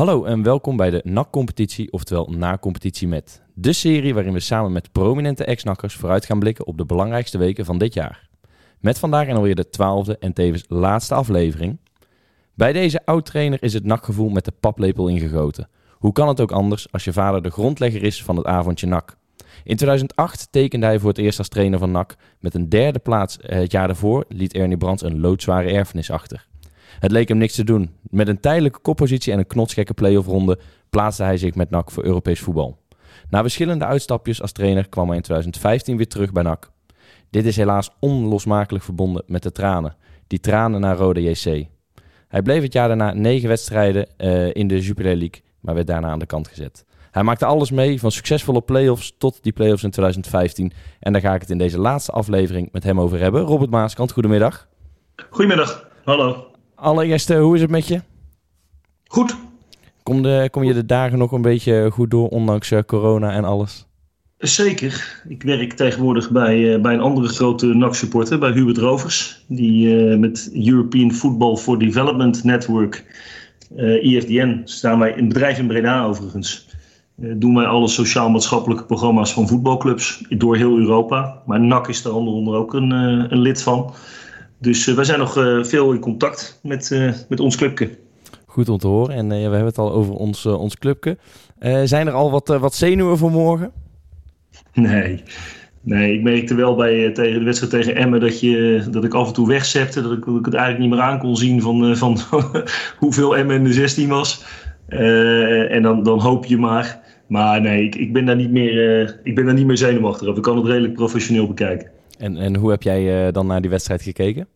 Hallo en welkom bij de NAC-competitie, oftewel Na-competitie met. De serie waarin we samen met prominente ex-nakkers vooruit gaan blikken op de belangrijkste weken van dit jaar. Met vandaag en alweer de twaalfde en tevens laatste aflevering. Bij deze oud-trainer is het NAC-gevoel met de paplepel ingegoten. Hoe kan het ook anders als je vader de grondlegger is van het avondje NAC? In 2008 tekende hij voor het eerst als trainer van NAC. Met een derde plaats het jaar daarvoor liet Ernie Brands een loodzware erfenis achter. Het leek hem niks te doen. Met een tijdelijke koppositie en een knotsgekke play-off-ronde plaatste hij zich met NAC voor Europees voetbal. Na verschillende uitstapjes als trainer kwam hij in 2015 weer terug bij NAC. Dit is helaas onlosmakelijk verbonden met de tranen. Die tranen naar Rode JC. Hij bleef het jaar daarna negen wedstrijden uh, in de Jupiler League, maar werd daarna aan de kant gezet. Hij maakte alles mee, van succesvolle play-offs tot die play-offs in 2015. En daar ga ik het in deze laatste aflevering met hem over hebben. Robert Maaskant, goedemiddag. Goedemiddag, hallo. Allereerst, hoe is het met je? Goed. Kom, de, kom je de dagen nog een beetje goed door, ondanks uh, corona en alles? Zeker. Ik werk tegenwoordig bij, uh, bij een andere grote NAC-supporter, bij Hubert Rovers. Die uh, met European Football for Development Network, IFDN, staan wij een bedrijf in Breda overigens. doen wij alle sociaal-maatschappelijke programma's van voetbalclubs door heel Europa. Maar NAC is er onder ook een, een lid van. Dus uh, wij zijn nog uh, veel in contact met, uh, met ons clubje. Goed om te horen. En we hebben het al over ons, ons clubje. zijn er al wat, wat zenuwen voor morgen? Nee. Nee, ik merkte wel bij tegen de wedstrijd tegen Emmen dat, je, dat ik af en toe wegzette. Dat ik, dat ik het eigenlijk niet meer aan kon zien van, van hoeveel Emmen in de 16 was. en dan, dan hoop je maar. Maar nee, ik, ik, ben daar niet meer, ik ben daar niet meer zenuwachtig over. Ik kan het redelijk professioneel bekijken. En, en hoe heb jij uh, dan naar die wedstrijd gekeken?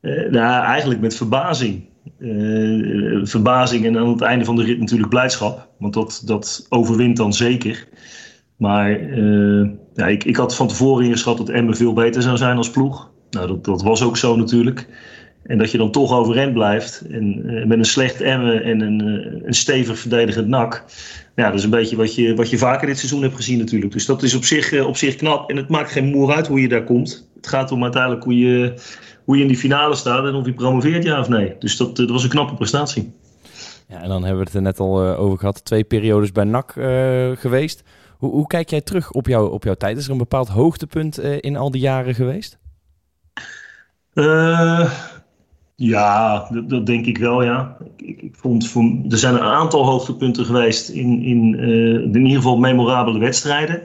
Uh, nou, eigenlijk met verbazing. Uh, verbazing en aan het einde van de rit natuurlijk blijdschap. Want dat, dat overwint dan zeker. Maar ja, ik, ik had van tevoren ingeschat dat Emmen veel beter zou zijn als ploeg. Nou, dat, dat was ook zo natuurlijk. En dat je dan toch overeind blijft. En met een slecht Emmen en een, een stevig verdedigend nak ja, dat is een beetje wat je, wat je vaker dit seizoen hebt gezien natuurlijk. Dus dat is op zich, op zich knap. En het maakt geen moer uit hoe je daar komt. Het gaat om uiteindelijk hoe je, hoe je in die finale staat en of je promoveert ja of nee. Dus dat, dat was een knappe prestatie. Ja, en dan hebben we het er net al over gehad. Twee periodes bij NAC geweest. Hoe, hoe, kijk jij terug op, jou, op jouw tijd? Is er een bepaald hoogtepunt in al die jaren geweest? Ja, dat, denk ik wel, ja. Ik, ik vond, er zijn een aantal hoogtepunten geweest in, in, uh, in ieder geval memorabele wedstrijden.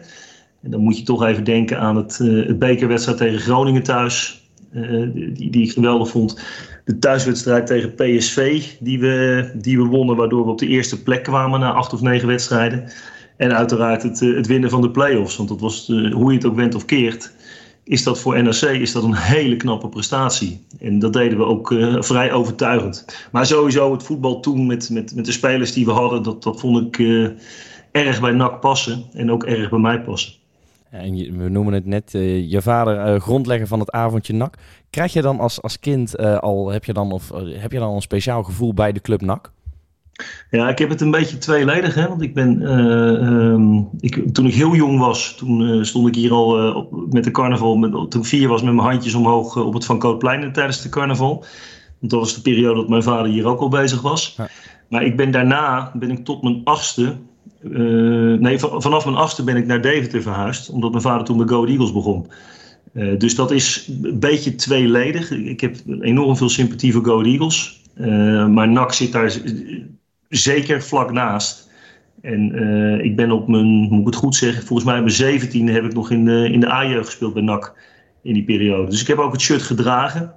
En dan moet je toch even denken aan het, uh, het bekerwedstrijd tegen Groningen thuis, uh, die, die ik geweldig vond. De thuiswedstrijd tegen PSV, die we, die we wonnen, waardoor we op de eerste plek kwamen na acht of negen wedstrijden. En uiteraard het, het winnen van de play-offs, want dat was, hoe je het ook went of keert is dat voor NRC is dat een hele knappe prestatie. En dat deden we ook uh, vrij overtuigend. Maar sowieso het voetbal toen met, met, met de spelers die we hadden, dat, dat vond ik uh, erg bij NAC passen en ook erg bij mij passen. En we noemen het net uh, je vader grondlegger van het avondje NAC. Krijg je dan als, als kind al, heb je dan, of, heb je dan een speciaal gevoel bij de club NAC? Ja, ik heb het een beetje tweeledig. Hè? Want ik ben, uh, um, ik, toen ik heel jong was, toen uh, stond ik hier al uh, op, met de carnaval. Met, toen ik vier was met mijn handjes omhoog op het Van Kootplein tijdens de carnaval. Want dat was de periode dat mijn vader hier ook al bezig was. Ja. Maar ik ben daarna, ben ik tot mijn achtste, nee, vanaf mijn achtste ben ik naar Deventer verhuisd. Omdat mijn vader toen bij Go Eagles begon. dus dat is een beetje tweeledig. Ik heb enorm veel sympathie voor Go Eagles. maar NAC zit daar zeker vlak naast. En uh, ik ben op mijn, moet ik het goed zeggen, volgens mij mijn zeventiende heb ik nog in de, in de A-jeugd gespeeld bij NAC in die periode. Dus ik heb ook het shirt gedragen.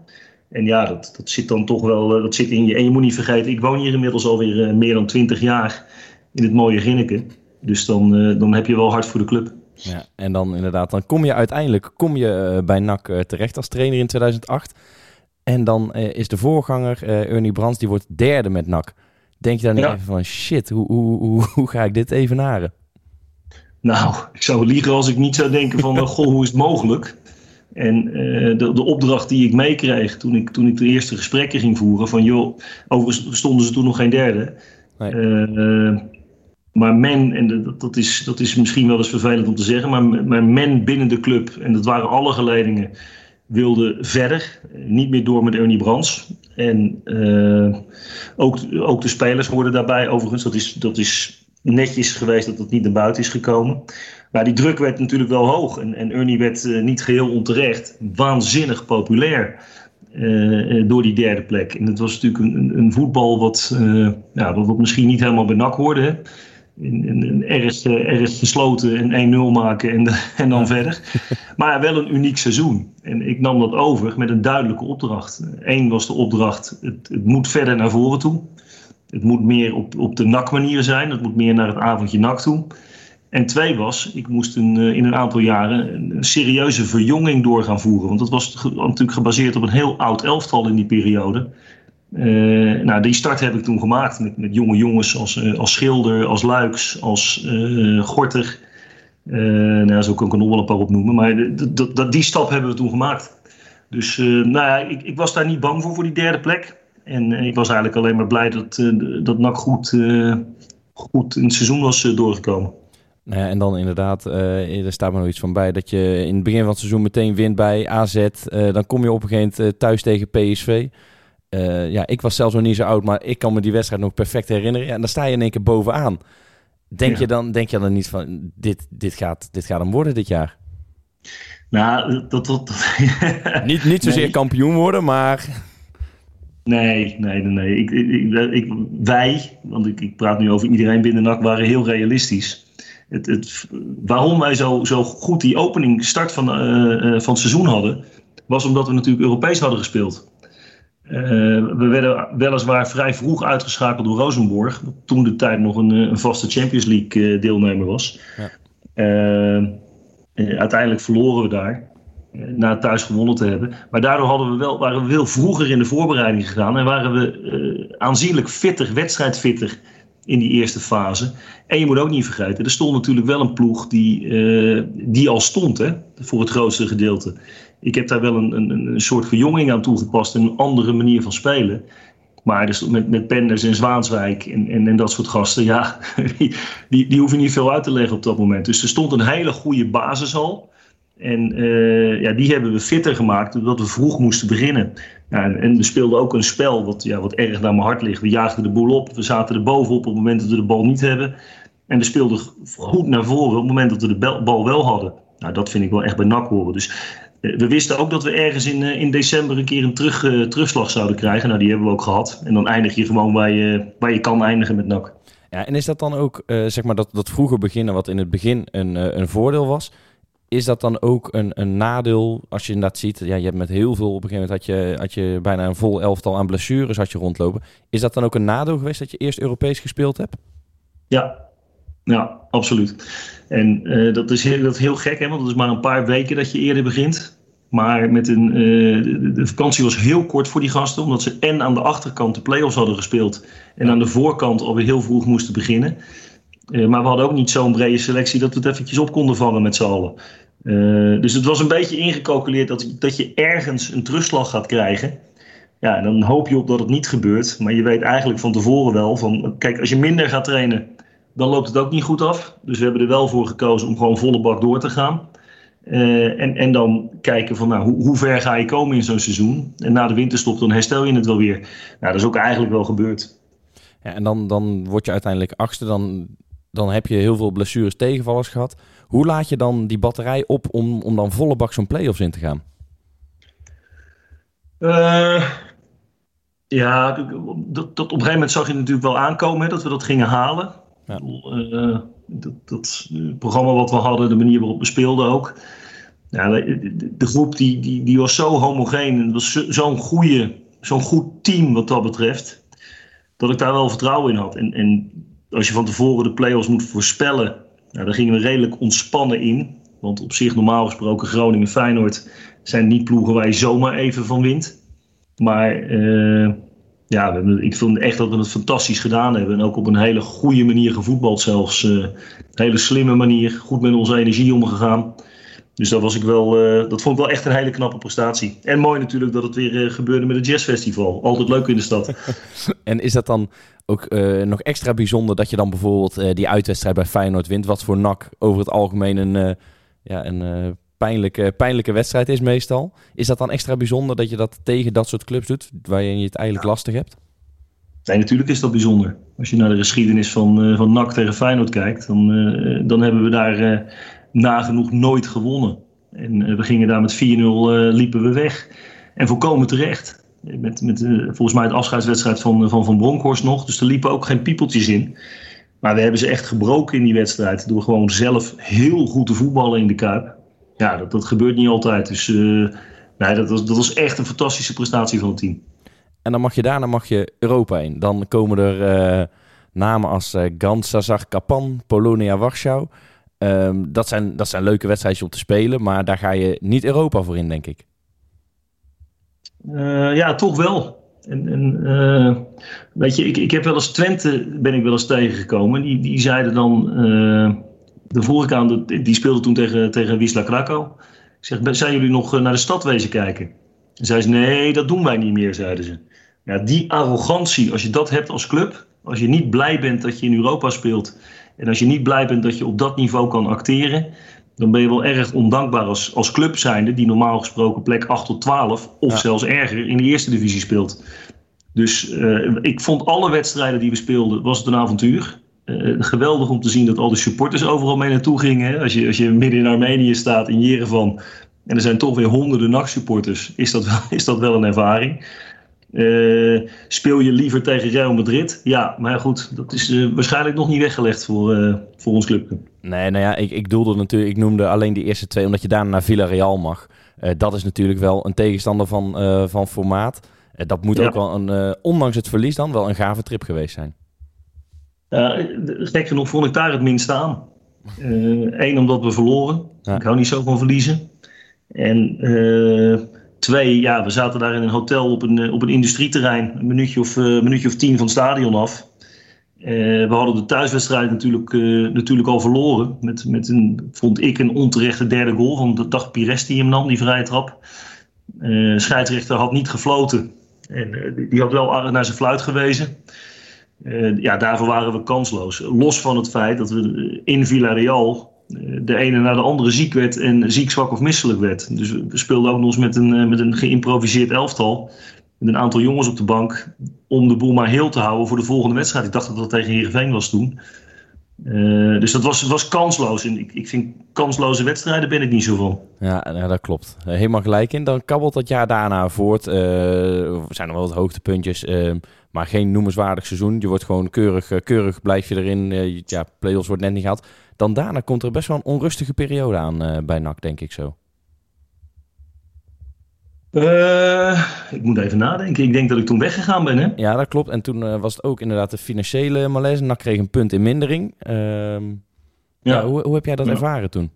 En ja, dat, dat zit dan toch wel dat zit in je. En je moet niet vergeten, ik woon hier inmiddels alweer uh, meer dan twintig jaar in het mooie Ginneke. Dus dan, dan heb je wel hard voor de club. Ja, en dan inderdaad, dan kom je uiteindelijk kom je, bij NAC terecht als trainer in 2008. En dan is de voorganger, Ernie Brands, die wordt derde met NAC. Denk je dan niet ja. even van shit, hoe, hoe, hoe, hoe ga ik dit evenaren? Nou, ik zou liegen als ik niet zou denken van goh, hoe is het mogelijk? En uh, de, de opdracht die ik meekreeg toen ik, toen ik de eerste gesprekken ging voeren, van joh, overigens stonden ze toen nog geen derde. Nee. Uh, maar men, en dat, dat, is, dat is misschien wel eens vervelend om te zeggen, maar, maar men binnen de club, en dat waren alle geledingen, wilde verder. Niet meer door met Ernie Brands. En ook, ook de spelers hoorden daarbij overigens. Dat is, dat is netjes geweest dat het niet naar buiten is gekomen. Maar die druk werd natuurlijk wel hoog. En, en Ernie werd niet geheel onterecht waanzinnig populair. Uh, door die derde plek. En het was natuurlijk een, een voetbal wat, ja, wat, wat, misschien niet helemaal bij NAC hoorde. Hè? In, in, in ergens, ergens gesloten en 1-0 maken en, en dan verder. Maar wel een uniek seizoen. En ik nam dat over met een duidelijke opdracht. Eén was de opdracht, het, het moet verder naar voren toe. Het moet meer op, op de NAC-manier zijn. Het moet meer naar het avondje NAC toe. En twee was, ik moest een, eh, in een aantal jaren een, serieuze verjonging door gaan voeren. Want dat was natuurlijk gebaseerd op een heel oud elftal in die periode. Uh, nou, die start heb ik toen gemaakt met, met jonge jongens als, uh, als Schilder, als Luiks, als uh, Gorter. nou, zo kan ik er nog wel een paar opnoemen. Maar die stap hebben we toen gemaakt. Dus nou ja, ik, ik, was daar niet bang voor, voor die derde plek. En ik was eigenlijk alleen maar blij dat, dat NAC goed, goed in het seizoen was doorgekomen. Nou ja, en dan inderdaad, uh, er staat me nog iets van bij dat je in het begin van het seizoen meteen wint bij AZ. Uh, dan kom je op een gegeven moment uh, thuis tegen PSV. Ja, ik was zelfs nog niet zo oud, maar ik kan me die wedstrijd nog perfect herinneren. Ja, en dan sta je in één keer bovenaan. Denk, ja. je, dan, denk je dan niet van, dit, dit, gaat, dit gaat hem worden dit jaar? Nou, dat... dat, niet, niet zozeer nee. kampioen worden, maar... Nee, nee, nee. Ik, ik, ik, wij, want ik, ik praat nu over iedereen binnen NAC, waren heel realistisch het, het, waarom wij zo, zo goed die opening, start van, uh, uh, van het seizoen hadden, was omdat we natuurlijk Europees hadden gespeeld. Uh, we werden weliswaar vrij vroeg uitgeschakeld door Rosenborg, wat toen de tijd nog een, een vaste Champions League deelnemer was. Ja. uiteindelijk verloren we daar. Na thuis gewonnen te hebben. Maar daardoor hadden we wel, waren we veel vroeger in de voorbereiding gegaan. En waren we aanzienlijk fitter, wedstrijdfitter in die eerste fase. En je moet ook niet vergeten, er stond natuurlijk wel een ploeg die, uh, die al stond, hè, voor het grootste gedeelte. Ik heb daar wel een, een, een soort verjonging aan toegepast, een andere manier van spelen. Maar dus met, met Penders en Zwaanswijk en, en, en dat soort gasten, ja, die, die, je niet veel uit te leggen op dat moment. Dus er stond een hele goede basis al. En uh, ja, die hebben we fitter gemaakt doordat we vroeg moesten beginnen. En, we speelden ook een spel wat, ja, wat erg naar mijn hart ligt. We jaagden de boel op, we zaten er bovenop op het moment dat we de bal niet hebben. En we speelden goed naar voren op het moment dat we de bal wel hadden. Nou, dat vind ik wel echt bij NAC horen. Dus uh, we wisten ook dat we ergens in, uh, in december een keer een terug, terugslag zouden krijgen. Nou, die hebben we ook gehad. En dan eindig je gewoon waar je, waar je kan eindigen met NAC. Ja, en is dat dan ook, zeg maar, dat, dat vroeger beginnen wat in het begin een, een voordeel was... Is dat dan ook een, een nadeel als je dat ziet? Ja, je hebt met heel veel, op een gegeven moment had je, had je bijna een vol elftal aan blessures had je rondlopen. Is dat dan ook een nadeel geweest dat je eerst Europees gespeeld hebt? Ja, ja absoluut. En uh, dat, is heel, dat is heel gek, hè, want het is maar een paar weken dat je eerder begint. Maar met een, uh, de, de, vakantie was heel kort voor die gasten, omdat ze en aan de achterkant de play-offs hadden gespeeld en aan de voorkant alweer heel vroeg moesten beginnen. Uh, maar we hadden ook niet zo'n brede selectie dat we het eventjes op konden vangen met z'n allen. Uh, dus het was een beetje ingecalculeerd dat, dat je ergens een terugslag gaat krijgen. Ja, dan hoop je op dat het niet gebeurt. Maar je weet eigenlijk van tevoren wel van... Kijk, als je minder gaat trainen, dan loopt het ook niet goed af. Dus we hebben er wel voor gekozen om gewoon volle bak door te gaan. Uh, en, en dan kijken van nou, hoe, hoe ver ga je komen in zo'n seizoen. En na de winterstop dan herstel je het wel weer. Nou, dat is ook eigenlijk wel gebeurd. Ja, en dan, dan word je uiteindelijk achtste. Dan, dan heb je heel veel blessures tegenvallers gehad. Hoe laat je dan die batterij op om, om dan volle bak zo'n play-offs in te gaan? Uh, ja, dat, dat, op een gegeven moment zag je natuurlijk wel aankomen hè, dat we dat gingen halen. Ja. Uh, dat, dat programma wat we hadden, de manier waarop we speelden ook. Ja, de, de, groep die, die, die was zo homogeen. Het was zo'n goede, zo'n goed team wat dat betreft. Dat ik daar wel vertrouwen in had. En, en als je van tevoren de play-offs moet voorspellen nou, daar gingen we redelijk ontspannen in. Want op zich, normaal gesproken, Groningen en Feyenoord zijn niet ploegen waar je zomaar even van wint. Maar uh, ja, ik vind echt dat we het fantastisch gedaan hebben. En ook op een hele goede manier gevoetbald zelfs. Uh, een hele slimme manier, goed met onze energie omgegaan. Dus dat, was ik wel, uh, dat vond ik wel echt een hele knappe prestatie. En mooi natuurlijk dat het weer gebeurde met het jazzfestival. Altijd leuk in de stad. en is dat dan ook uh, nog extra bijzonder dat je dan bijvoorbeeld die uitwedstrijd bij Feyenoord wint. Wat voor NAC over het algemeen een, ja, een pijnlijke, pijnlijke wedstrijd is meestal. Is dat dan extra bijzonder dat je dat tegen dat soort clubs doet, waar je het eigenlijk lastig hebt? Nee, natuurlijk is dat bijzonder. Als je naar de geschiedenis van, van NAC tegen Feyenoord kijkt, dan, dan hebben we daar nagenoeg nooit gewonnen. En we gingen daar met 4-0 liepen we weg. En volkomen terecht. Met, met volgens mij het afscheidswedstrijd van Van, van Bronkhorst nog. Dus er liepen ook geen piepeltjes in. Maar we hebben ze echt gebroken in die wedstrijd. Door gewoon zelf heel goed te voetballen in de Kuip. Ja, dat, dat gebeurt niet altijd. Dus nee, dat, was, dat was echt een fantastische prestatie van het team. En dan mag je daarna mag je Europa in. Dan komen er namen als uh, Gans, Kapan, Polonia, Warschau. Um, dat, zijn, dat zijn leuke wedstrijdjes om te spelen. Maar daar ga je niet Europa voor in, denk ik. ja, toch wel. En, en uh, weet je, ik, ik heb wel eens Twente ben ik wel eens tegengekomen. Die, die zeiden dan, uh, de vorige aan, die speelde toen tegen, tegen Wisla Krakow. Ik zeg, zijn jullie nog eh, naar de stad wezen kijken? En zei ze, nee, dat doen wij niet meer, zeiden ze. Ja, die arrogantie, als je dat hebt als club, als je niet blij bent dat je in Europa speelt en als je niet blij bent dat je op dat niveau kan acteren, dan ben je wel erg ondankbaar als, als club zijnde, die normaal gesproken plek 8 tot 12 of zelfs erger in de eerste divisie speelt. Dus uh, ik vond alle wedstrijden die we speelden, was het een avontuur. Uh, geweldig om te zien dat al de supporters overal mee naartoe gingen. Als je, als je midden in Armenië staat, in Jerevan, en er zijn toch weer honderden nachtsupporters, is dat wel, is dat wel een ervaring. Uh, speel je liever tegen Real Madrid? Ja, maar goed, dat is uh, waarschijnlijk nog niet weggelegd voor, uh, voor ons clubje. Nee, nou ja, ik, ik doelde natuurlijk, ik noemde alleen die eerste twee, omdat je daarna naar Villarreal mag. dat is natuurlijk wel een tegenstander van, van formaat. dat moet ja. ook wel, een, ondanks het verlies dan, wel een gave trip geweest zijn. gek genoeg vond ik daar het minst aan. Eén, omdat we verloren. Ja. Ik hou niet zo van verliezen. En Twee, ja, we zaten daar in een hotel op een, eh, op een industrieterrein, een minuutje of, uh, minuutje of tien van het stadion af. Uh, we hadden de thuiswedstrijd natuurlijk, natuurlijk al verloren. Met, met een, vond ik, een onterechte derde goal van de dag Pires die hem nam, die vrije trap. Uh, scheidsrechter had niet gefloten. En die had wel naar zijn fluit gewezen. ja, daarvoor waren we kansloos. Los van het feit dat we in Villarreal de ene naar de andere ziek werd en ziek, zwak of misselijk werd. Dus we speelden ook nog eens met een, eh, met een geïmproviseerd elftal. Met een aantal jongens op de bank. Om de boel maar heel te houden voor de volgende wedstrijd. Ik dacht dat dat tegen Heerenveen was toen. Uh, dus dat was, was kansloos. En ik, ik vind kansloze wedstrijden ben ik niet zo van. Ja, dat klopt. Helemaal gelijk in. Dan kabbelt dat jaar daarna voort. Uh, zijn er wel wat hoogtepuntjes. Uh, maar geen noemenswaardig seizoen. Je wordt gewoon keurig, keurig blijf je erin. ja, play-offs wordt net niet gehad dan daarna komt er best wel een onrustige periode aan uh, bij NAC, denk ik zo. Uh, ik moet even nadenken. Ik denk dat ik toen weggegaan ben, hè? Ja, dat klopt. En toen uh, was het ook inderdaad de financiële malaise. NAC kreeg een punt in mindering. Uh, ja. ja hoe, hoe, heb jij dat ja. ervaren toen?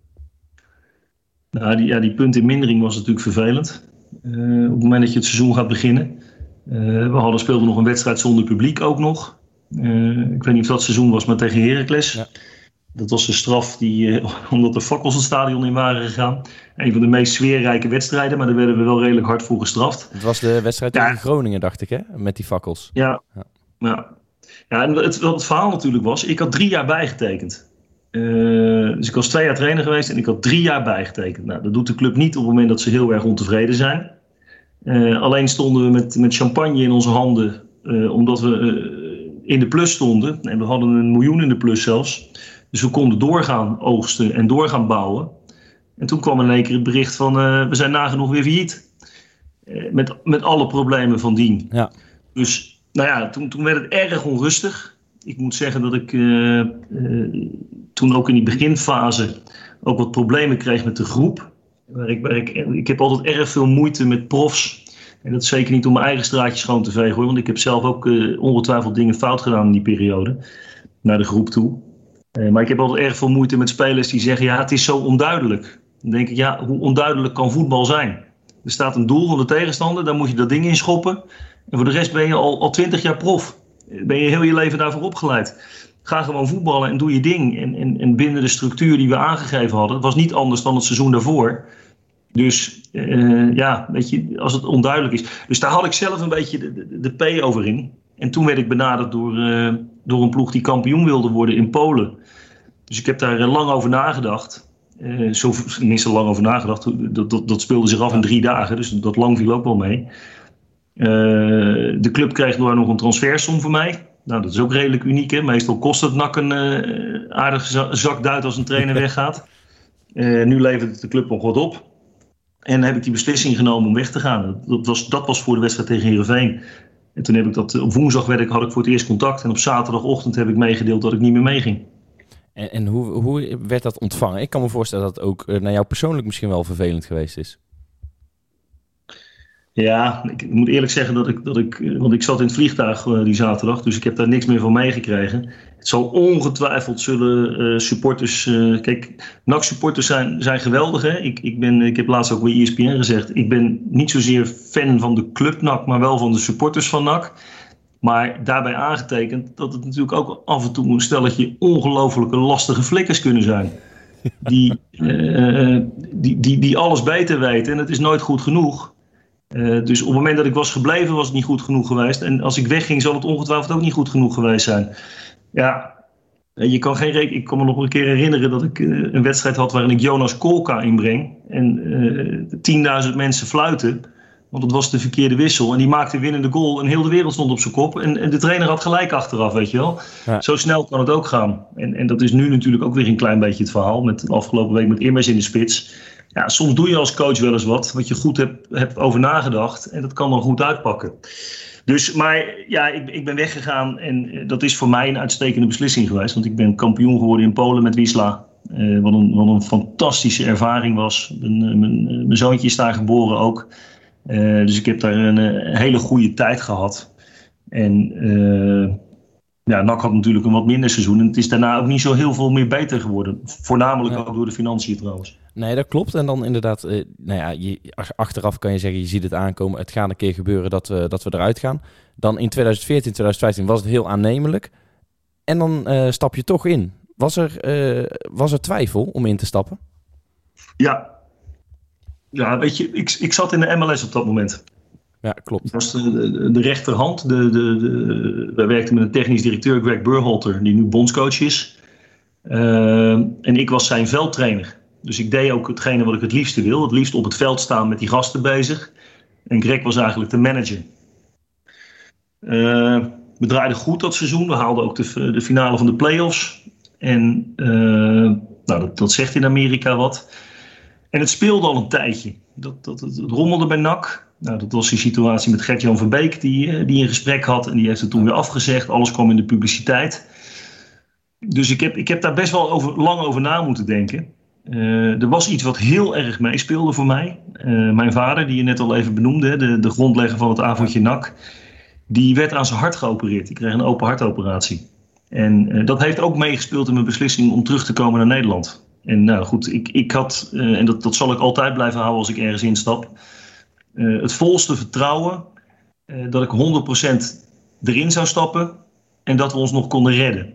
Nou, die, ja, die punt in mindering was natuurlijk vervelend. op het moment dat je het seizoen gaat beginnen. we hadden, speelden nog een wedstrijd zonder publiek ook nog. ik weet niet of dat seizoen was, maar tegen Heracles. Ja. Dat was de straf die, uh, omdat de fakkels het stadion in waren gegaan. Een van de meest sfeerrijke wedstrijden, maar daar werden we wel redelijk hard voor gestraft. Het was de wedstrijd tegen ja. Groningen, dacht ik, hè? Met die fakkels. Ja, ja. ja. ja en het, wat het verhaal natuurlijk was, ik had drie jaar bijgetekend. Uh, dus ik was twee jaar trainer geweest en ik had drie jaar bijgetekend. Nou, dat doet de club niet op het moment dat ze heel erg ontevreden zijn. Uh, alleen stonden we met, met champagne in onze handen, omdat we in de plus stonden. En we hadden een miljoen in de plus zelfs. Dus we konden doorgaan oogsten en doorgaan bouwen. En toen kwam in één keer het bericht van uh, we zijn nagenoeg weer failliet. Uh, met, met alle problemen van dien. Ja. Dus nou ja, toen, toen werd het erg onrustig. Ik moet zeggen dat ik uh, toen ook in die beginfase ook wat problemen kreeg met de groep. Waar ik, waar ik, ik heb altijd erg veel moeite met profs. En dat is zeker niet om mijn eigen straatje schoon te vegen hoor. Want ik heb zelf ook ongetwijfeld dingen fout gedaan in die periode. Naar de groep toe. Uh, maar ik heb altijd erg veel moeite met spelers die zeggen: ja, het is zo onduidelijk. Dan denk ik: ja, hoe onduidelijk kan voetbal zijn? Er staat een doel van de tegenstander, daar moet je dat ding in schoppen. En voor de rest ben je al, al 20 jaar prof. Ben je heel je leven daarvoor opgeleid. Ga gewoon voetballen en doe je ding. En, en, en binnen de structuur die we aangegeven hadden, het was niet anders dan het seizoen daarvoor. Dus uh, ja, weet je, als het onduidelijk is. Dus daar had ik zelf een beetje de, de, P over in. En toen werd ik benaderd door, uh, door een ploeg die kampioen wilde worden in Polen. Dus ik heb daar lang over nagedacht. Uh, zo minstens lang over nagedacht. Dat, dat, dat speelde zich af in drie dagen, dus dat lang viel ook wel mee. Uh, de club kreeg door nog een transfersom voor mij. Nou, dat is ook redelijk uniek. Hè? Meestal kost het nak een uh, aardige zak duit als een trainer weggaat. nu levert het de club nog wat op. En heb ik die beslissing genomen om weg te gaan. Dat was, dat was voor de wedstrijd tegen Heerenveen. En toen heb ik dat, op woensdag werd ik, had ik voor het eerst contact. En op zaterdagochtend heb ik meegedeeld dat ik niet meer meeging. En, en hoe, hoe werd dat ontvangen? Ik kan me voorstellen dat het ook naar jou persoonlijk misschien wel vervelend geweest is. Ja, ik moet eerlijk zeggen dat ik, dat ik want ik zat in het vliegtuig uh, die zaterdag, dus ik heb daar niks meer van meegekregen. Zal ongetwijfeld zullen uh, supporters, uh, kijk, NAC-supporters zijn, zijn geweldig. Hè? Ik, ik, ben, ik heb laatst ook bij ESPN gezegd, ik ben niet zozeer fan van de club NAC, maar wel van de supporters van NAC. Maar daarbij aangetekend dat het natuurlijk ook af en toe een stelletje ongelofelijke lastige flikkers kunnen zijn. Die, die, die, die alles beter weten en het is nooit goed genoeg. Uh, dus op het moment dat ik was gebleven, was het niet goed genoeg geweest. En als ik wegging, zal het ongetwijfeld ook niet goed genoeg geweest zijn. Ja, je kan geen reken. Ik kan me nog een keer herinneren dat ik uh, een wedstrijd had waarin ik Jonas Kolka inbreng. En uh, 10.000 mensen fluiten. Want het was de verkeerde wissel. En die maakte winnende goal. En heel de wereld stond op zijn kop. En, en de trainer had gelijk achteraf, weet je wel. Ja. Zo snel kan het ook gaan. En, en dat is nu natuurlijk ook weer een klein beetje het verhaal. Met de afgelopen week met Immers in de spits ja, soms doe je als coach wel eens wat, wat je goed hebt, hebt over nagedacht. En dat kan dan goed uitpakken. Dus, maar ja, ik, ik ben weggegaan en eh, dat is voor mij een uitstekende beslissing geweest. Want ik ben kampioen geworden in Polen met Wisla. Uh, wat, een, een fantastische ervaring was. Mijn, eh, mijn, zoontje is daar geboren ook. Dus ik heb daar een, een, hele goede tijd gehad. En ja, NAC had natuurlijk een wat minder seizoen. En het is daarna ook niet zo heel veel meer beter geworden. Voornamelijk ook door de financiën trouwens. Nee, dat klopt. En dan inderdaad, eh, nou ja, je, achteraf kan je zeggen, je ziet het aankomen. Het gaat een keer gebeuren dat we, dat we eruit gaan. Dan in 2014, 2015 was het heel aannemelijk. En dan uh, stap je toch in. Was er, uh, was er twijfel om in te stappen? Ja. Ja, weet je, ik, ik zat in de MLS op dat moment. Ja, klopt. Was de, de, rechterhand. De, de, wij werkten met een technisch directeur, Greg Burhalter, die nu bondscoach is. Uh, en ik was zijn veldtrainer. Dus ik deed ook hetgene wat ik het liefste wil. Het liefst op het veld staan met die gasten bezig. En Greg was eigenlijk de manager. Uh, we draaiden goed dat seizoen. We haalden ook de, de finale van de playoffs. En uh, nou, dat, zegt in Amerika wat. En het speelde al een tijdje. Dat, dat, het rommelde bij NAC. Nou, dat was die situatie met Gert-Jan van Beek, die, eh, die een gesprek had. En die heeft het toen weer afgezegd. Alles kwam in de publiciteit. Dus ik heb, ik heb daar best wel over, lang over na moeten denken. Uh, er was iets wat heel erg meespeelde voor mij. Uh, mijn vader, die je net al even benoemde, de, de grondlegger van het avondje NAC, die werd aan zijn hart geopereerd. Die kreeg een open hartoperatie. En uh, dat heeft ook meegespeeld in mijn beslissing om terug te komen naar Nederland. En nou goed, ik, ik had, en dat, dat zal ik altijd blijven houden als ik ergens instap, het volste vertrouwen dat ik 100% erin zou stappen en dat we ons nog konden redden.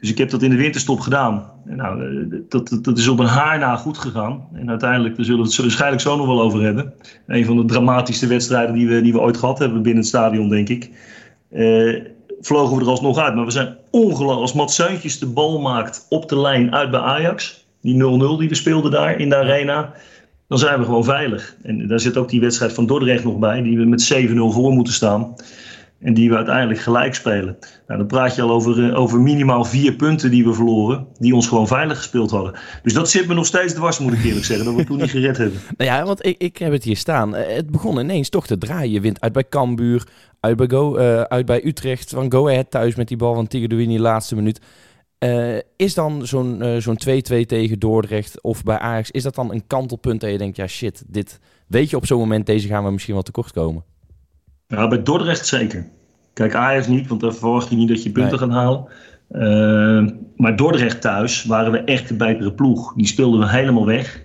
Dus ik heb dat in de winterstop gedaan. En nou, eh, dat, dat, is op een haar na goed gegaan. En uiteindelijk, daar zullen we het waarschijnlijk zo nog wel over hebben. Een van de dramatischste wedstrijden die we, die we ooit gehad hebben binnen het stadion, denk ik. Vlogen we er alsnog uit. Maar we zijn ongelooflijk. Als Mats de bal maakt op de lijn uit bij Ajax. Die 0-0 die we speelden daar in de arena. Dan zijn we gewoon veilig. En daar zit ook die wedstrijd van Dordrecht nog bij. Die we met 7-0 voor moeten staan. En die we uiteindelijk gelijk spelen. Nou, dan praat je al over, uh, over minimaal vier punten die we verloren. Die ons gewoon veilig gespeeld hadden. Dus dat zit me nog steeds dwars, moet ik eerlijk zeggen. Dat we toen niet gered hebben. Nou ja, want ik, ik heb het hier staan. Uh, het begon ineens toch te draaien. Je wint uit bij Cambuur. Uit bij, Go, uh, uit bij Utrecht. Van Go Ahead thuis met die bal van Tigerdouini laatste minuut. Is dan zo'n zo'n 2-2 tegen Dordrecht of bij Ajax... is dat dan een kantelpunt dat je denkt... ja shit, dit weet je op zo'n moment... deze gaan we misschien wel tekort komen? Ja, bij Dordrecht zeker. Kijk, Ajax niet, want daar verwacht je niet dat je punten nee. gaat halen. Uh, maar Dordrecht thuis waren we echt de betere ploeg. Die speelden we helemaal weg.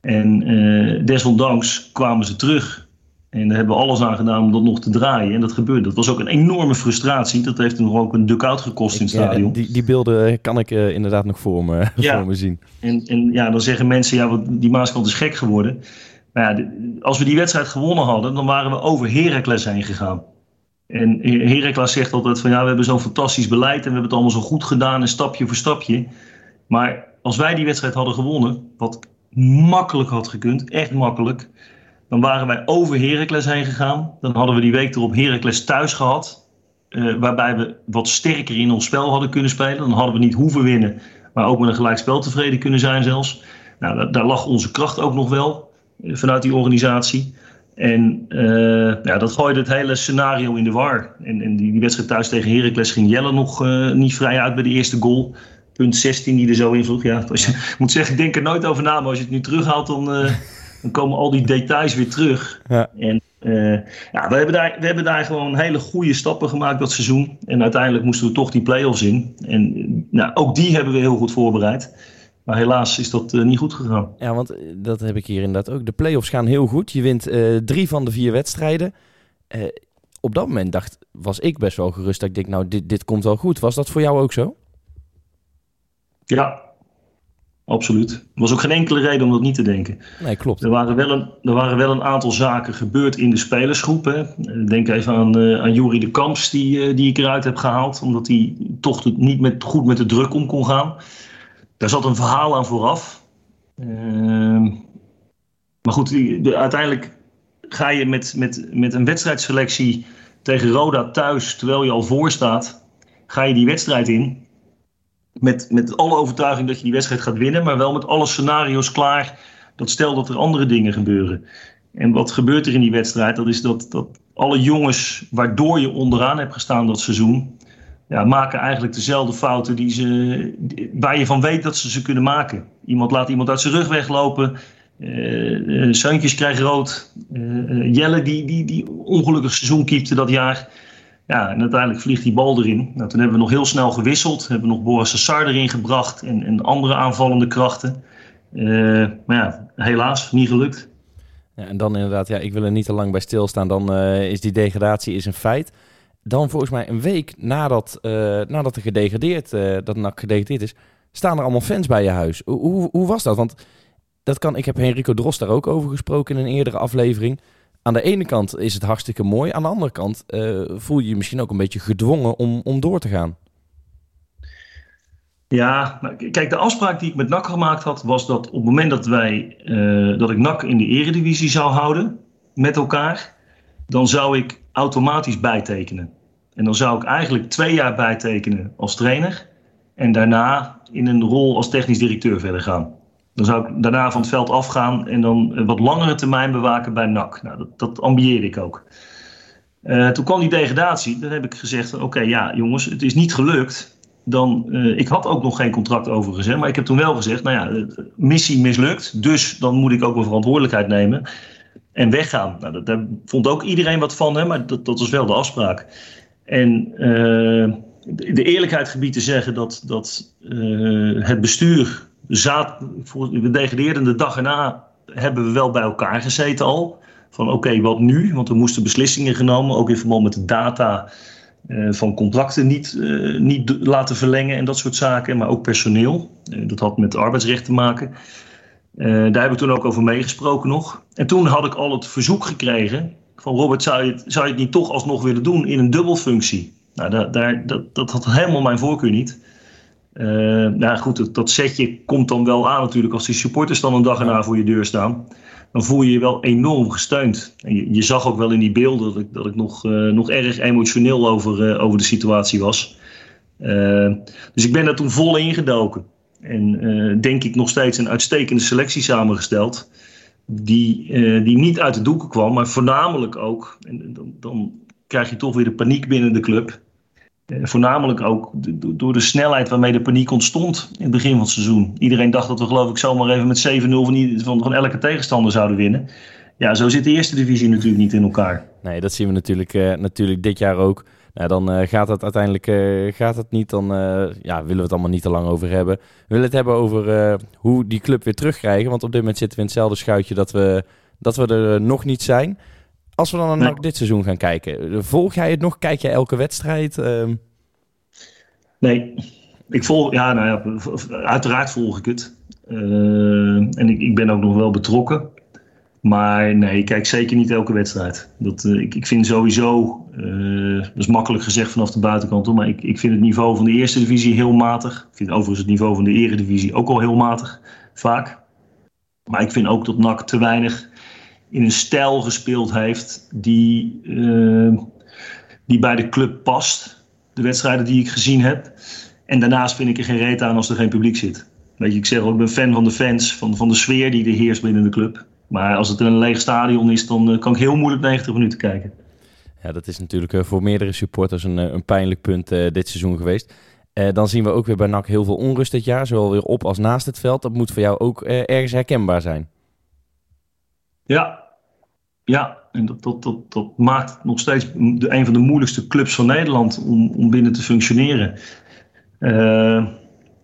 En desondanks kwamen ze terug. En daar hebben we alles aan gedaan om dat nog te draaien. En dat gebeurde. Dat was ook een enorme frustratie. Dat heeft nog ook een duck-out gekost in het stadion. Die, die beelden kan ik uh, inderdaad nog voor me, ja. voor me zien. En, en ja, dan zeggen mensen, ja, die Maaskant is gek geworden. Maar ja, als we die wedstrijd gewonnen hadden, dan waren we over Heracles heen gegaan. En Heracles zegt altijd van ja, we hebben zo'n fantastisch beleid en we hebben het allemaal zo goed gedaan en stapje voor stapje. Maar als wij die wedstrijd hadden gewonnen, wat makkelijk had gekund, echt makkelijk, dan waren wij over Heracles heen gegaan. Dan hadden we die week erop Heracles thuis gehad. Uh, waarbij we wat sterker in ons spel hadden kunnen spelen. Dan hadden we niet hoeven winnen, maar ook met een gelijkspel tevreden kunnen zijn zelfs. Nou, daar, daar lag onze kracht ook nog wel uh, vanuit die organisatie. En uh, ja, dat gooide het hele scenario in de war. En, en die, die, wedstrijd thuis tegen Heracles ging Jelle nog niet vrij uit bij de eerste goal. Punt 16 die er zo in vroeg. Ja, als je, ik moet zeggen, ik denk er nooit over na. Maar als je het nu terughaalt, dan, dan komen al die details weer terug. Ja. En uh, ja, we hebben, daar, we hebben daar gewoon hele goede stappen gemaakt dat seizoen. En uiteindelijk moesten we toch die play-offs in. En nou, ook die hebben we heel goed voorbereid. Maar helaas is dat uh, niet goed gegaan. Ja, want eh, dat heb ik hier inderdaad ook. De play-offs gaan heel goed. Je wint uh, drie van de vier wedstrijden. op dat moment dacht, was ik best wel gerust. Dat ik denk, nou, dit, dit komt wel goed. Was dat voor jou ook zo? Ja, Absoluut. Er was ook geen enkele reden om dat niet te denken. Nee, klopt. Er waren wel een, er waren wel een aantal zaken gebeurd in de spelersgroep. Hè. Denk even aan, uh, aan Jurie de Kamps, die, uh, die ik eruit heb gehaald. Omdat hij toch niet met, goed met de druk om kon gaan. Daar zat een verhaal aan vooraf. Uh, maar goed, de, uiteindelijk ga je met, met, met een wedstrijdselectie tegen Roda thuis, terwijl je al voor staat, ga je die wedstrijd in met, met alle overtuiging dat je die wedstrijd gaat winnen, maar wel met alle scenario's klaar. Dat stel dat er andere dingen gebeuren. En wat gebeurt er in die wedstrijd? Dat is dat, dat alle jongens waardoor je onderaan hebt gestaan dat seizoen, ja, maken eigenlijk dezelfde fouten die ze, waar je van weet dat ze ze kunnen maken. Iemand laat iemand uit zijn rug weglopen. Uh, uh, krijgt rood. Uh, Jelle die, die, die ongelukkig seizoen keepte dat jaar. Ja, en uiteindelijk vliegt die bal erin. Nou, toen hebben we nog heel snel gewisseld. Hebben we nog Boris Sassar erin gebracht en, en andere aanvallende krachten. Uh, maar ja, helaas niet gelukt. Ja, en dan inderdaad, ja, ik wil er niet te lang bij stilstaan. Dan uh, is die degradatie is een feit. Dan volgens mij een week nadat, uh, nadat er gedegradeerd, dat NAC gedegradeerd is, staan er allemaal fans bij je huis. Hoe, hoe, hoe was dat? Want dat kan, ik heb Henrico Drost daar ook over gesproken in een eerdere aflevering aan de ene kant is het hartstikke mooi. Aan de andere kant uh, voel je je misschien ook een beetje gedwongen om, om door te gaan. Ja, kijk, de afspraak die ik met NAC gemaakt had, was dat op het moment dat wij uh, dat ik NAC in de eredivisie zou houden met elkaar, dan zou ik automatisch bijtekenen. En dan zou ik eigenlijk twee jaar bijtekenen als trainer en daarna in een rol als technisch directeur verder gaan. Dan zou ik daarna van het veld afgaan en dan wat langere termijn bewaken bij NAC. Nou, dat, dat ambieerde ik ook. Uh, toen kwam die degradatie. Dan heb ik gezegd: Oké, ja, jongens, het is niet gelukt. Dan, uh, ik had ook nog geen contract overigens, hè, maar ik heb toen wel gezegd: Nou ja, missie mislukt. Dus dan moet ik ook mijn verantwoordelijkheid nemen en weggaan. Nou, dat, daar vond ook iedereen wat van, hè, maar dat, dat was wel de afspraak. En de eerlijkheid gebied te zeggen dat, dat het bestuur zaad, we degradeerden de dag erna hebben we wel bij elkaar gezeten al. Van oké, wat nu? Want er moesten beslissingen genomen, ook in verband met de data uh, van contracten niet, uh, niet laten verlengen en dat soort zaken. Maar ook personeel. Uh, dat had met arbeidsrecht te maken. daar hebben we toen ook over meegesproken nog. En toen had ik al het verzoek gekregen van Robert, zou je het, zou je niet toch alsnog willen doen in een dubbelfunctie? Nou, daar, daar, dat, dat had helemaal mijn voorkeur niet. Uh, nou goed, dat, setje komt dan wel aan natuurlijk als die supporters dan een dag erna voor je deur staan. Dan voel je je wel enorm gesteund. En je, je zag ook wel in die beelden dat ik, dat ik nog, uh, nog erg emotioneel over, uh, over de situatie was. dus ik ben daar toen vol ingedoken. En denk ik nog steeds een uitstekende selectie samengesteld. Die, die niet uit de doeken kwam, maar voornamelijk ook. En dan, dan krijg je toch weer de paniek binnen de club eh, voornamelijk ook door de snelheid waarmee de paniek ontstond in het begin van het seizoen. Iedereen dacht dat we geloof ik zomaar even met 7-0 van, van, elke tegenstander zouden winnen. Ja, zo zit de eerste divisie natuurlijk niet in elkaar. Nee, dat zien we natuurlijk, uh, natuurlijk dit jaar ook. Nou, dan uh, gaat het uiteindelijk gaat het niet. Dan ja, willen we het allemaal niet te lang over hebben. We willen het hebben over hoe die club weer terugkrijgen. Want op dit moment zitten we in hetzelfde schuitje dat we, dat we er nog niet zijn. Als we dan naar dit seizoen gaan kijken, volg jij het nog? Kijk jij elke wedstrijd? Uh... Nee, ik volg, ja, nou ja, uiteraard volg ik het. Uh, en ik, ik ben ook nog wel betrokken. Maar nee, ik kijk zeker niet elke wedstrijd. Dat, uh, ik, ik vind sowieso, dat is makkelijk gezegd vanaf de buitenkant, maar ik, ik vind het niveau van de eerste divisie heel matig. Ik vind overigens het niveau van de eredivisie ook al heel matig, vaak. Maar ik vind ook dat NAC te weinig in een stijl gespeeld heeft die, die bij de club past. De wedstrijden die ik gezien heb. En daarnaast vind ik er geen reet aan als er geen publiek zit. Weet je, ik zeg ook, ik ben fan van de fans, van, van de sfeer die er heerst binnen de club. Maar als het een leeg stadion is, dan eh, kan ik heel moeilijk 90 minuten kijken. Ja, dat is natuurlijk eh, voor meerdere supporters een, eh, een pijnlijk punt dit seizoen geweest. dan zien we ook weer bij NAC heel veel onrust dit jaar, zowel weer op als naast het veld. Dat moet voor jou ook ergens herkenbaar zijn. Ja, ja. en dat, maakt nog steeds de, een van de moeilijkste clubs van Nederland om, om binnen te functioneren.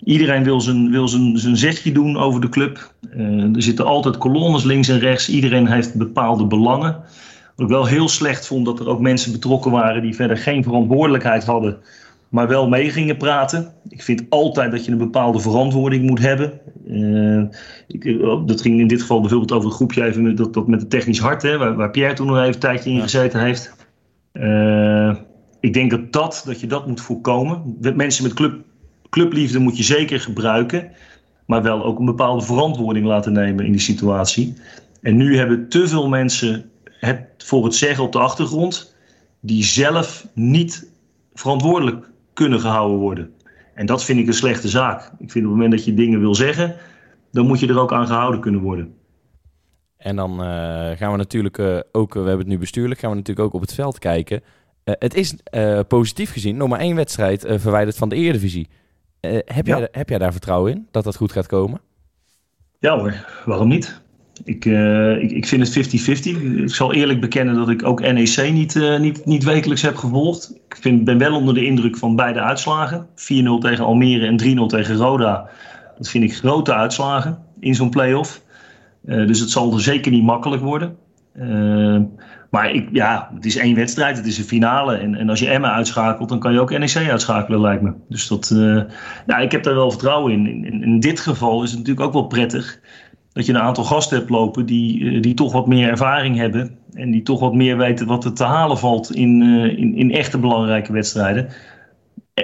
Iedereen wil zijn, wil zijn, zijn zegje doen over de club. Uh, er zitten altijd kolonnes links en rechts. Iedereen heeft bepaalde belangen. Wat ik wel heel slecht vond dat er ook mensen betrokken waren die verder geen verantwoordelijkheid hadden, maar wel mee gingen praten. Ik vind altijd dat je een bepaalde verantwoording moet hebben. Uh, ik, dat ging in dit geval bijvoorbeeld over een groepje even met, dat, dat met het technisch hart, hè, waar, waar Pierre toen nog even een tijdje in gezeten heeft. Uh, ik denk dat, dat, dat je dat moet voorkomen. Mensen met club clubliefde moet je zeker gebruiken, maar wel ook een bepaalde verantwoording laten nemen in die situatie. En nu hebben te veel mensen het voor het zeggen op de achtergrond, die zelf niet verantwoordelijk kunnen gehouden worden. En dat vind ik een slechte zaak. Ik vind op het moment dat je dingen wil zeggen, dan moet je er ook aan gehouden kunnen worden. En dan uh, gaan we natuurlijk uh, ook, we hebben het nu bestuurlijk, gaan we natuurlijk ook op het veld kijken. Uh, het is positief gezien nog maar één wedstrijd verwijderd van de Eredivisie. Heb, jij, heb jij daar vertrouwen in dat dat goed gaat komen? Ja hoor, waarom niet? Ik, uh, ik, ik vind het 50-50. Ik zal eerlijk bekennen dat ik ook NEC niet, uh, niet, niet wekelijks heb gevolgd. Ik vind, ben wel onder de indruk van beide uitslagen. 4-0 tegen Almere en 3-0 tegen Roda. Dat vind ik grote uitslagen in zo'n play-off. Uh, dus het zal er zeker niet makkelijk worden. Maar ik, ja, het is één wedstrijd, het is een finale. En, en als je Emma uitschakelt, dan kan je ook NEC uitschakelen, lijkt me. Dus dat, ja, ik heb daar wel vertrouwen in. in. In dit geval is het natuurlijk ook wel prettig dat je een aantal gasten hebt lopen die, uh, die toch wat meer ervaring hebben. En die toch wat meer weten wat er te halen valt in, uh, in, in echte belangrijke wedstrijden.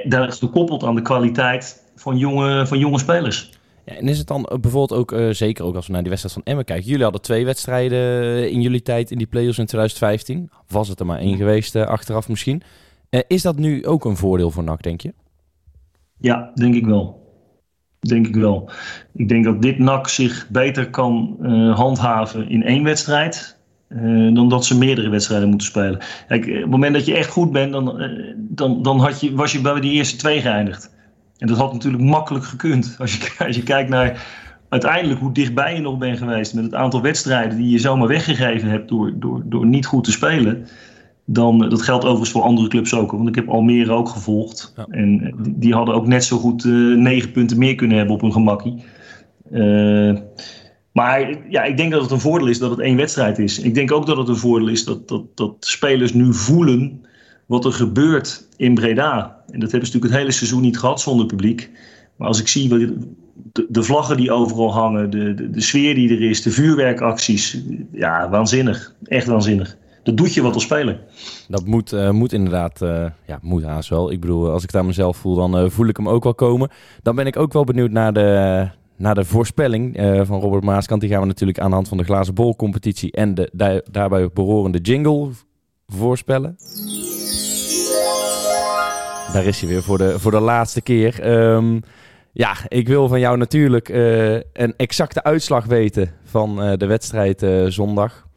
Dat is gekoppeld aan de kwaliteit van jonge, van jonge spelers. Ja, en is het dan bijvoorbeeld ook, uh, zeker ook als we naar die wedstrijd van Emmen kijken. Jullie hadden twee wedstrijden in jullie tijd in die play-offs in 2015. Was het er maar één geweest uh, achteraf misschien. Uh, is dat nu ook een voordeel voor NAC, denk je? Ja, denk ik wel. Denk ik wel. Ik denk dat dit NAC zich beter kan handhaven in één wedstrijd. dan dat ze meerdere wedstrijden moeten spelen. Kijk, op het moment dat je echt goed bent, dan, dan, dan had je, was je bij die eerste twee geëindigd. En dat had natuurlijk makkelijk gekund. Als je, als je kijkt naar uiteindelijk hoe dichtbij je nog bent geweest met het aantal wedstrijden die je zomaar weggegeven hebt door, door, door niet goed te spelen. Dan, dat geldt overigens voor andere clubs ook. Want ik heb Almere ook gevolgd. En die, hadden ook net zo goed uh, negen punten meer kunnen hebben op hun gemakkie. Maar ja, ik denk dat het een voordeel is dat het één wedstrijd is. Ik denk ook dat het een voordeel is dat, dat, dat spelers nu voelen wat er gebeurt in Breda. En dat hebben ze natuurlijk het hele seizoen niet gehad zonder publiek. Maar als ik zie de, de vlaggen die overal hangen, de, de, de, sfeer die er is, de vuurwerkacties. Ja, waanzinnig. Echt waanzinnig. Dat doet je wat als speler. Dat moet, uh, moet inderdaad, uh, ja, moet haast wel. Ik bedoel, als ik daar mezelf voel, dan voel ik hem ook wel komen. Dan ben ik ook wel benieuwd naar de, naar de voorspelling van Robert Maaskant. Die gaan we natuurlijk aan de hand van de glazen bol competitie en de daar, daarbij behorende jingle voorspellen. Daar is hij weer voor de, voor de laatste keer. Um, ja, ik wil van jou natuurlijk een exacte uitslag weten van de wedstrijd zondag.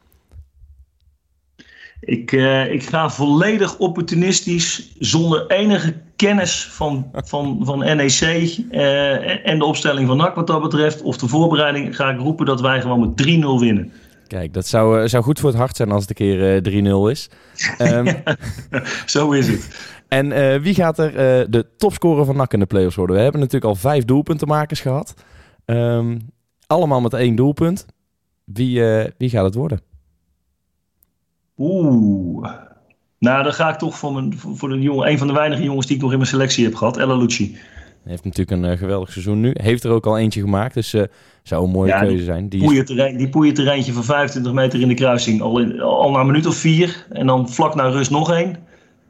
Ik, ik ga volledig opportunistisch, zonder enige kennis van, van, van NEC en de opstelling van NAC wat dat betreft, of de voorbereiding, ga ik roepen dat wij gewoon met 3-0 winnen. Kijk, dat zou, zou goed voor het hart zijn als het een keer 3-0 is. Um, Zo is het. En uh, wie gaat er uh, de topscorer van NAC in de playoffs worden? We hebben natuurlijk al vijf doelpuntenmakers gehad. Um, allemaal met één doelpunt. Wie, wie gaat het worden? Oeh. Nou, dan ga ik toch voor, mijn, voor de jongen, een van de weinige jongens die ik nog in mijn selectie heb gehad, Ella Lucci. Heeft natuurlijk een geweldig seizoen nu. Heeft er ook al eentje gemaakt, dus zou een mooie ja, keuze zijn. Die poeierterrein, die poeierterreintje van 25 meter in de kruising, al, in, al na een minuut of vier. En dan vlak na rust nog één.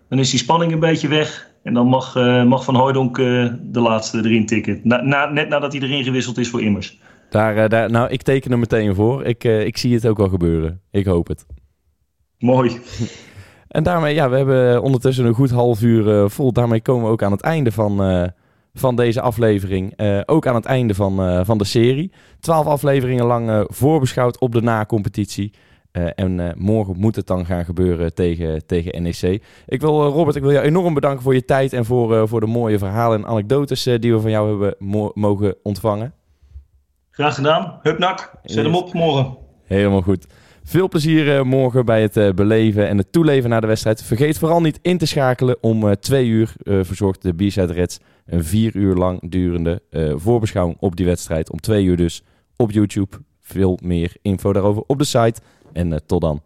Dan is die spanning een beetje weg. En dan mag, mag Van Hooydonk de laatste erin tikken. Na, na, net nadat hij erin gewisseld is voor Immers. Daar, daar, nou, ik teken er meteen voor. Ik, ik zie het ook wel gebeuren. Ik hoop het. Mooi. En daarmee, ja, we hebben ondertussen een goed half uur vol. Daarmee komen we ook aan het einde van, van deze aflevering. Uh, ook aan het einde van, uh, van de serie. Twaalf afleveringen lang uh, voorbeschouwd op de na-competitie. en morgen moet het dan gaan gebeuren tegen, tegen NEC. Ik wil, Robert, ik wil jou enorm bedanken voor je tijd en voor, voor de mooie verhalen en anekdotes die we van jou hebben mo mogen ontvangen. Graag gedaan. Hupnak, zet hem op morgen. Helemaal goed. Veel plezier uh, morgen bij het uh, beleven en het toeleven naar de wedstrijd. Vergeet vooral niet in te schakelen. Om uh, twee uur verzorgt de B-Side Reds een vier uur lang durende voorbeschouwing op die wedstrijd. Om twee uur dus op YouTube. Veel meer info daarover op de site. En tot dan.